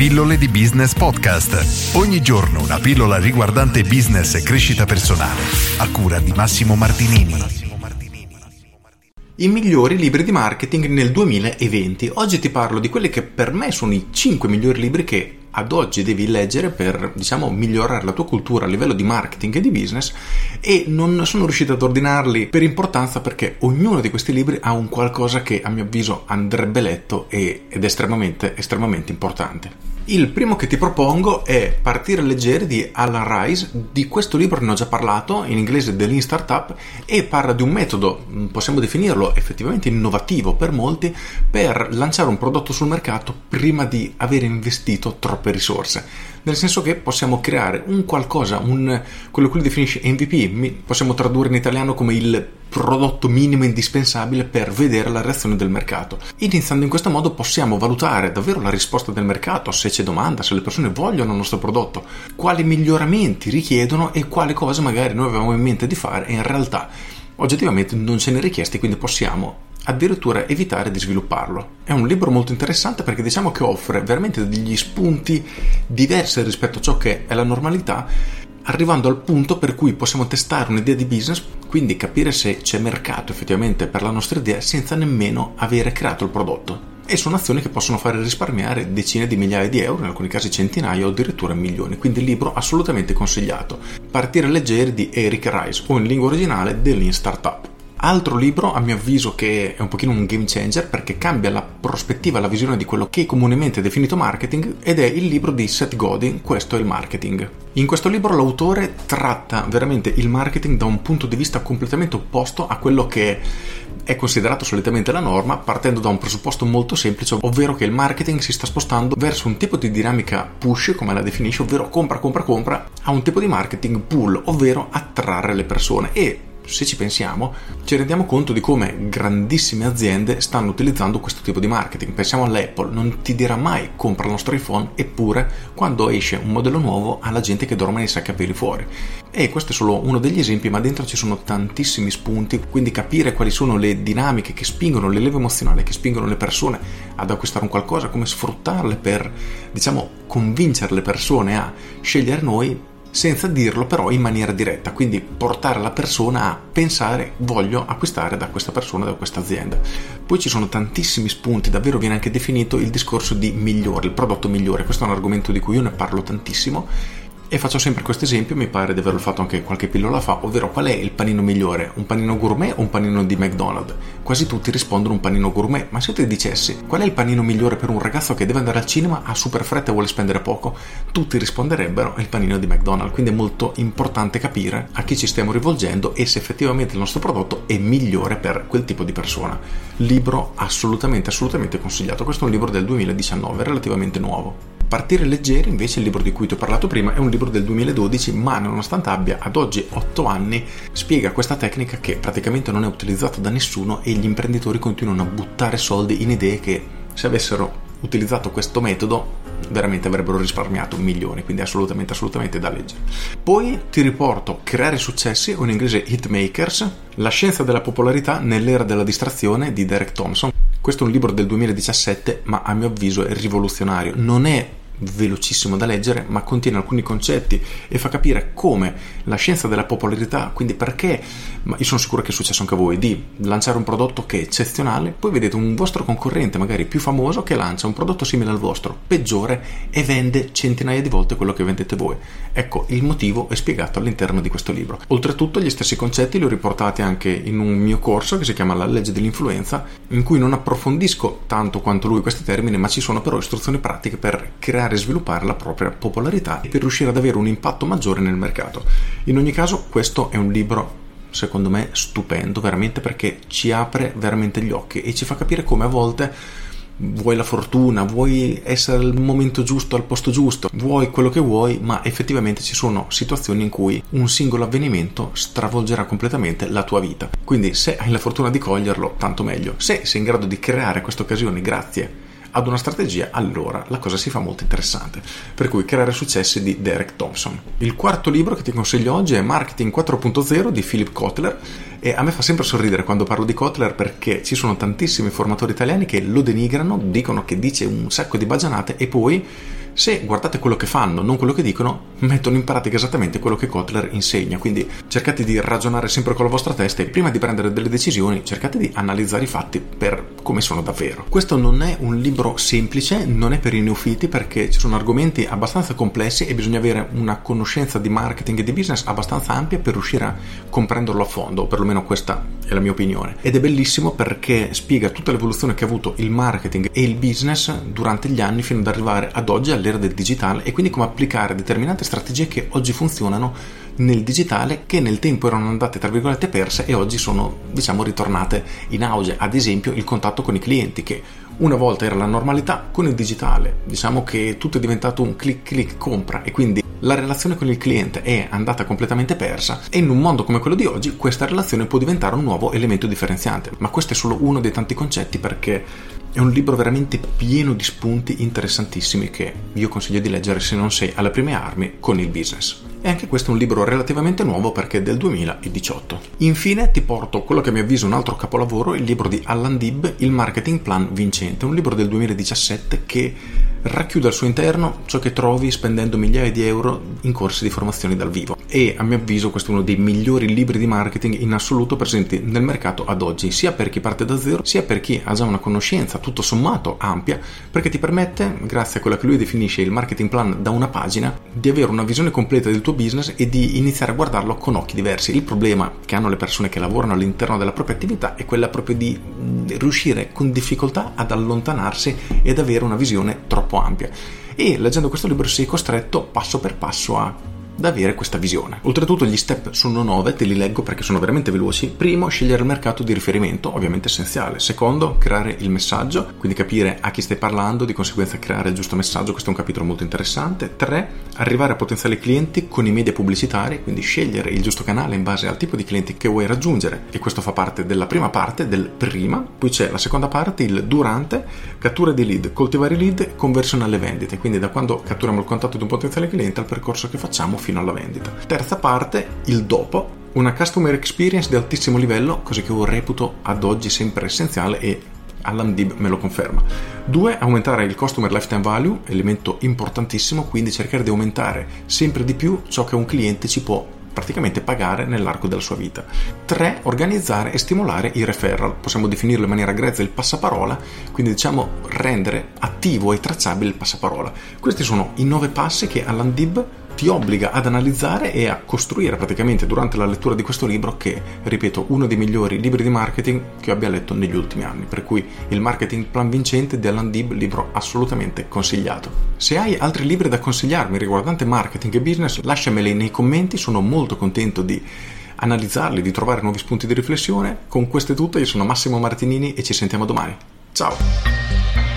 Pillole di Business Podcast. Ogni giorno una pillola riguardante business e crescita personale. A cura di Massimo Martinini. I migliori libri di marketing nel 2020. Oggi ti parlo di quelli che per me sono i 5 migliori libri che ad oggi devi leggere per, diciamo, migliorare la tua cultura a livello di marketing e di business e non sono riuscito ad ordinarli per importanza perché ognuno di questi libri ha un qualcosa che a mio avviso andrebbe letto ed è estremamente, estremamente importante. Il primo che ti propongo è Partire leggeri di Alan Rice. Di questo libro ne ho già parlato, in inglese The Lean Startup, e parla di un metodo, possiamo definirlo effettivamente innovativo per molti, per lanciare un prodotto sul mercato prima di aver investito troppe risorse nel senso che possiamo creare un qualcosa, un, quello che lui definisce MVP, possiamo tradurre in italiano come il prodotto minimo indispensabile per vedere la reazione del mercato. Iniziando in questo modo possiamo valutare davvero la risposta del mercato, se c'è domanda, se le persone vogliono il nostro prodotto, quali miglioramenti richiedono e quale cosa magari noi avevamo in mente di fare e in realtà oggettivamente non ce ne richiesti, quindi possiamo addirittura evitare di svilupparlo. È un libro molto interessante perché diciamo che offre veramente degli spunti diversi rispetto a ciò che è la normalità, arrivando al punto per cui possiamo testare un'idea di business, quindi capire se c'è mercato effettivamente per la nostra idea senza nemmeno avere creato il prodotto. E sono azioni che possono fare risparmiare decine di migliaia di euro, in alcuni casi centinaia o addirittura milioni. Quindi libro assolutamente consigliato. Partire leggeri di Eric Rice o in lingua originale The Lean Startup. Altro libro, a mio avviso, che è un pochino un game changer perché cambia la prospettiva, la visione di quello che comunemente è definito marketing ed è il libro di Seth Godin, Questo è il marketing. In questo libro l'autore tratta veramente il marketing da un punto di vista completamente opposto a quello che è considerato solitamente la norma, partendo da un presupposto molto semplice, ovvero che il marketing si sta spostando verso un tipo di dinamica push, come la definisce, ovvero compra, compra, compra, a un tipo di marketing pull, ovvero attrarre le persone. E se ci pensiamo, ci rendiamo conto di come grandissime aziende stanno utilizzando questo tipo di marketing. Pensiamo all'Apple, non ti dirà mai compra il nostro iPhone, eppure quando esce un modello nuovo ha la gente che dorme nei sacchi fuori. E questo è solo uno degli esempi, ma dentro ci sono tantissimi spunti, quindi capire quali sono le dinamiche che spingono, le leve emozionali che spingono le persone ad acquistare un qualcosa, come sfruttarle per, diciamo, convincere le persone a scegliere noi senza dirlo però in maniera diretta, quindi portare la persona a pensare voglio acquistare da questa persona, da questa azienda. Poi ci sono tantissimi spunti, davvero viene anche definito il discorso di migliore, il prodotto migliore, questo è un argomento di cui io ne parlo tantissimo e faccio sempre questo esempio, mi pare di averlo fatto anche qualche pillola fa, ovvero qual è il panino migliore, un panino gourmet o un panino di McDonald's? Quasi tutti rispondono un panino gourmet, ma se ti dicessi qual è il panino migliore per un ragazzo che deve andare al cinema, ha super fretta e vuole spendere poco, tutti risponderebbero il panino di McDonald's, quindi è molto importante capire a chi ci stiamo rivolgendo e se effettivamente il nostro prodotto è migliore per quel tipo di persona. Libro assolutamente, assolutamente consigliato, questo è un libro del 2019, relativamente nuovo. Partire leggeri, invece, il libro di cui ti ho parlato prima, è un libro del 2012, ma nonostante abbia ad oggi 8 anni, spiega questa tecnica che praticamente non è utilizzata da nessuno e gli imprenditori continuano a buttare soldi in idee che se avessero utilizzato questo metodo veramente avrebbero risparmiato milioni, quindi assolutamente, assolutamente da leggere. Poi ti riporto Creare successi, o in inglese Hitmakers, la scienza della popolarità nell'era della distrazione di Derek Thompson. Questo è un libro del 2017, ma a mio avviso è rivoluzionario. Non è velocissimo da leggere, ma contiene alcuni concetti e fa capire come la scienza della popolarità, quindi perché, ma io sono sicuro che è successo anche a voi, di lanciare un prodotto che è eccezionale, poi vedete un vostro concorrente magari più famoso che lancia un prodotto simile al vostro, peggiore e vende centinaia di volte quello che vendete voi. Ecco, il motivo è spiegato all'interno di questo libro. Oltretutto gli stessi concetti li ho riportati anche in un mio corso che si chiama La legge dell'influenza, in cui non approfondisco tanto quanto lui questi termini, ma ci sono però istruzioni pratiche per creare creare e sviluppare la propria popolarità per riuscire ad avere un impatto maggiore nel mercato. In ogni caso, questo è un libro secondo me stupendo veramente perché ci apre veramente gli occhi e ci fa capire come a volte vuoi la fortuna, vuoi essere al momento giusto, al posto giusto, vuoi quello che vuoi, ma effettivamente ci sono situazioni in cui un singolo avvenimento stravolgerà completamente la tua vita. Quindi se hai la fortuna di coglierlo, tanto meglio. Se sei in grado di creare queste occasioni grazie ad una strategia, allora la cosa si fa molto interessante. Per cui creare successi di Derek Thompson. Il quarto libro che ti consiglio oggi è Marketing 4.0 di Philip Kotler E a me fa sempre sorridere quando parlo di Kotler perché ci sono tantissimi formatori italiani che lo denigrano, dicono che dice un sacco di baggianate e poi se guardate quello che fanno, non quello che dicono, mettono in pratica esattamente quello che Kotler insegna. Quindi cercate di ragionare sempre con la vostra testa e prima di prendere delle decisioni cercate di analizzare i fatti per come sono davvero. Questo non è un libro semplice, non è per i neofiti perché ci sono argomenti abbastanza complessi e bisogna avere una conoscenza di marketing e di business abbastanza ampia per riuscire a comprenderlo a fondo, o perlomeno questa è la mia opinione. Ed è bellissimo perché spiega tutta l'evoluzione che ha avuto il marketing e il business durante gli anni fino ad arrivare ad oggi all'era del digitale e quindi come applicare determinate strategie che oggi funzionano nel digitale che nel tempo erano andate tra virgolette perse e oggi sono diciamo ritornate in auge ad esempio il contatto con i clienti che una volta era la normalità con il digitale diciamo che tutto è diventato un click click compra e quindi la relazione con il cliente è andata completamente persa e in un mondo come quello di oggi questa relazione può diventare un nuovo elemento differenziante ma questo è solo uno dei tanti concetti perché è un libro veramente pieno di spunti interessantissimi che io consiglio di leggere se non sei alle prime armi con il business. E anche questo è un libro relativamente nuovo perché è del 2018. Infine ti porto quello che a mio avviso è un altro capolavoro, il libro di Alan Dibb, Il marketing plan vincente, un libro del 2017 che racchiude al suo interno ciò che trovi spendendo migliaia di euro in corsi di formazione dal vivo e a mio avviso questo è uno dei migliori libri di marketing in assoluto presenti nel mercato ad oggi, sia per chi parte da zero, sia per chi ha già una conoscenza tutto sommato ampia, perché ti permette, grazie a quello che lui definisce il marketing plan da una pagina, di avere una visione completa del tuo business e di iniziare a guardarlo con occhi diversi. Il problema che hanno le persone che lavorano all'interno della propria attività è quella proprio di riuscire con difficoltà ad allontanarsi ed avere una visione troppo ampia. E leggendo questo libro sei costretto passo per passo a da avere questa visione. Oltretutto gli step sono nove, te li leggo perché sono veramente veloci. Primo, scegliere il mercato di riferimento, ovviamente essenziale. Secondo, creare il messaggio, quindi capire a chi stai parlando, di conseguenza creare il giusto messaggio, questo è un capitolo molto interessante. Tre, arrivare a potenziali clienti con i media pubblicitari, quindi scegliere il giusto canale in base al tipo di clienti che vuoi raggiungere e questo fa parte della prima parte, del prima. Poi c'è la seconda parte, il durante, cattura di lead, coltivare i lead, conversione alle vendite, quindi da quando catturiamo il contatto di un potenziale cliente al percorso che facciamo fino alla vendita. Terza parte, il dopo, una customer experience di altissimo livello, cosa che io reputo ad oggi sempre essenziale e Alan Dib me lo conferma. 2. Aumentare il customer lifetime value, elemento importantissimo, quindi cercare di aumentare sempre di più ciò che un cliente ci può praticamente pagare nell'arco della sua vita. 3. Organizzare e stimolare i referral, possiamo definirlo in maniera grezza il passaparola, quindi diciamo rendere attivo e tracciabile il passaparola. Questi sono i 9 passi che Alan Dib ti obbliga ad analizzare e a costruire praticamente durante la lettura di questo libro che, ripeto, uno dei migliori libri di marketing che io abbia letto negli ultimi anni, per cui il marketing plan vincente di Alan Dib, libro assolutamente consigliato. Se hai altri libri da consigliarmi riguardante marketing e business, lasciameli nei commenti, sono molto contento di analizzarli, di trovare nuovi spunti di riflessione. Con questo è tutto, io sono Massimo Martinini e ci sentiamo domani. Ciao!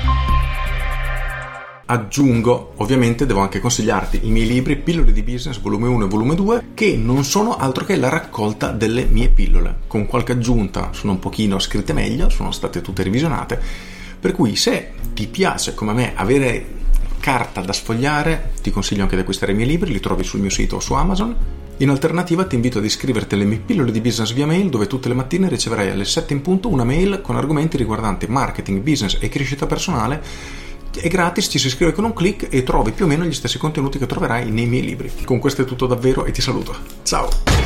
Aggiungo, ovviamente devo anche consigliarti i miei libri Pillole di Business volume 1 e volume 2 che non sono altro che la raccolta delle mie pillole. Con qualche aggiunta sono un pochino scritte meglio, sono state tutte revisionate. Per cui se ti piace come me avere carta da sfogliare, ti consiglio anche di acquistare i miei libri, li trovi sul mio sito o su Amazon. In alternativa ti invito ad iscriverti alle mie pillole di business via mail dove tutte le mattine riceverai alle 7 in punto una mail con argomenti riguardanti marketing, business e crescita personale è gratis, ci si iscrive con un clic e trovi più o meno gli stessi contenuti che troverai nei miei libri. Con questo è tutto davvero e ti saluto. Ciao!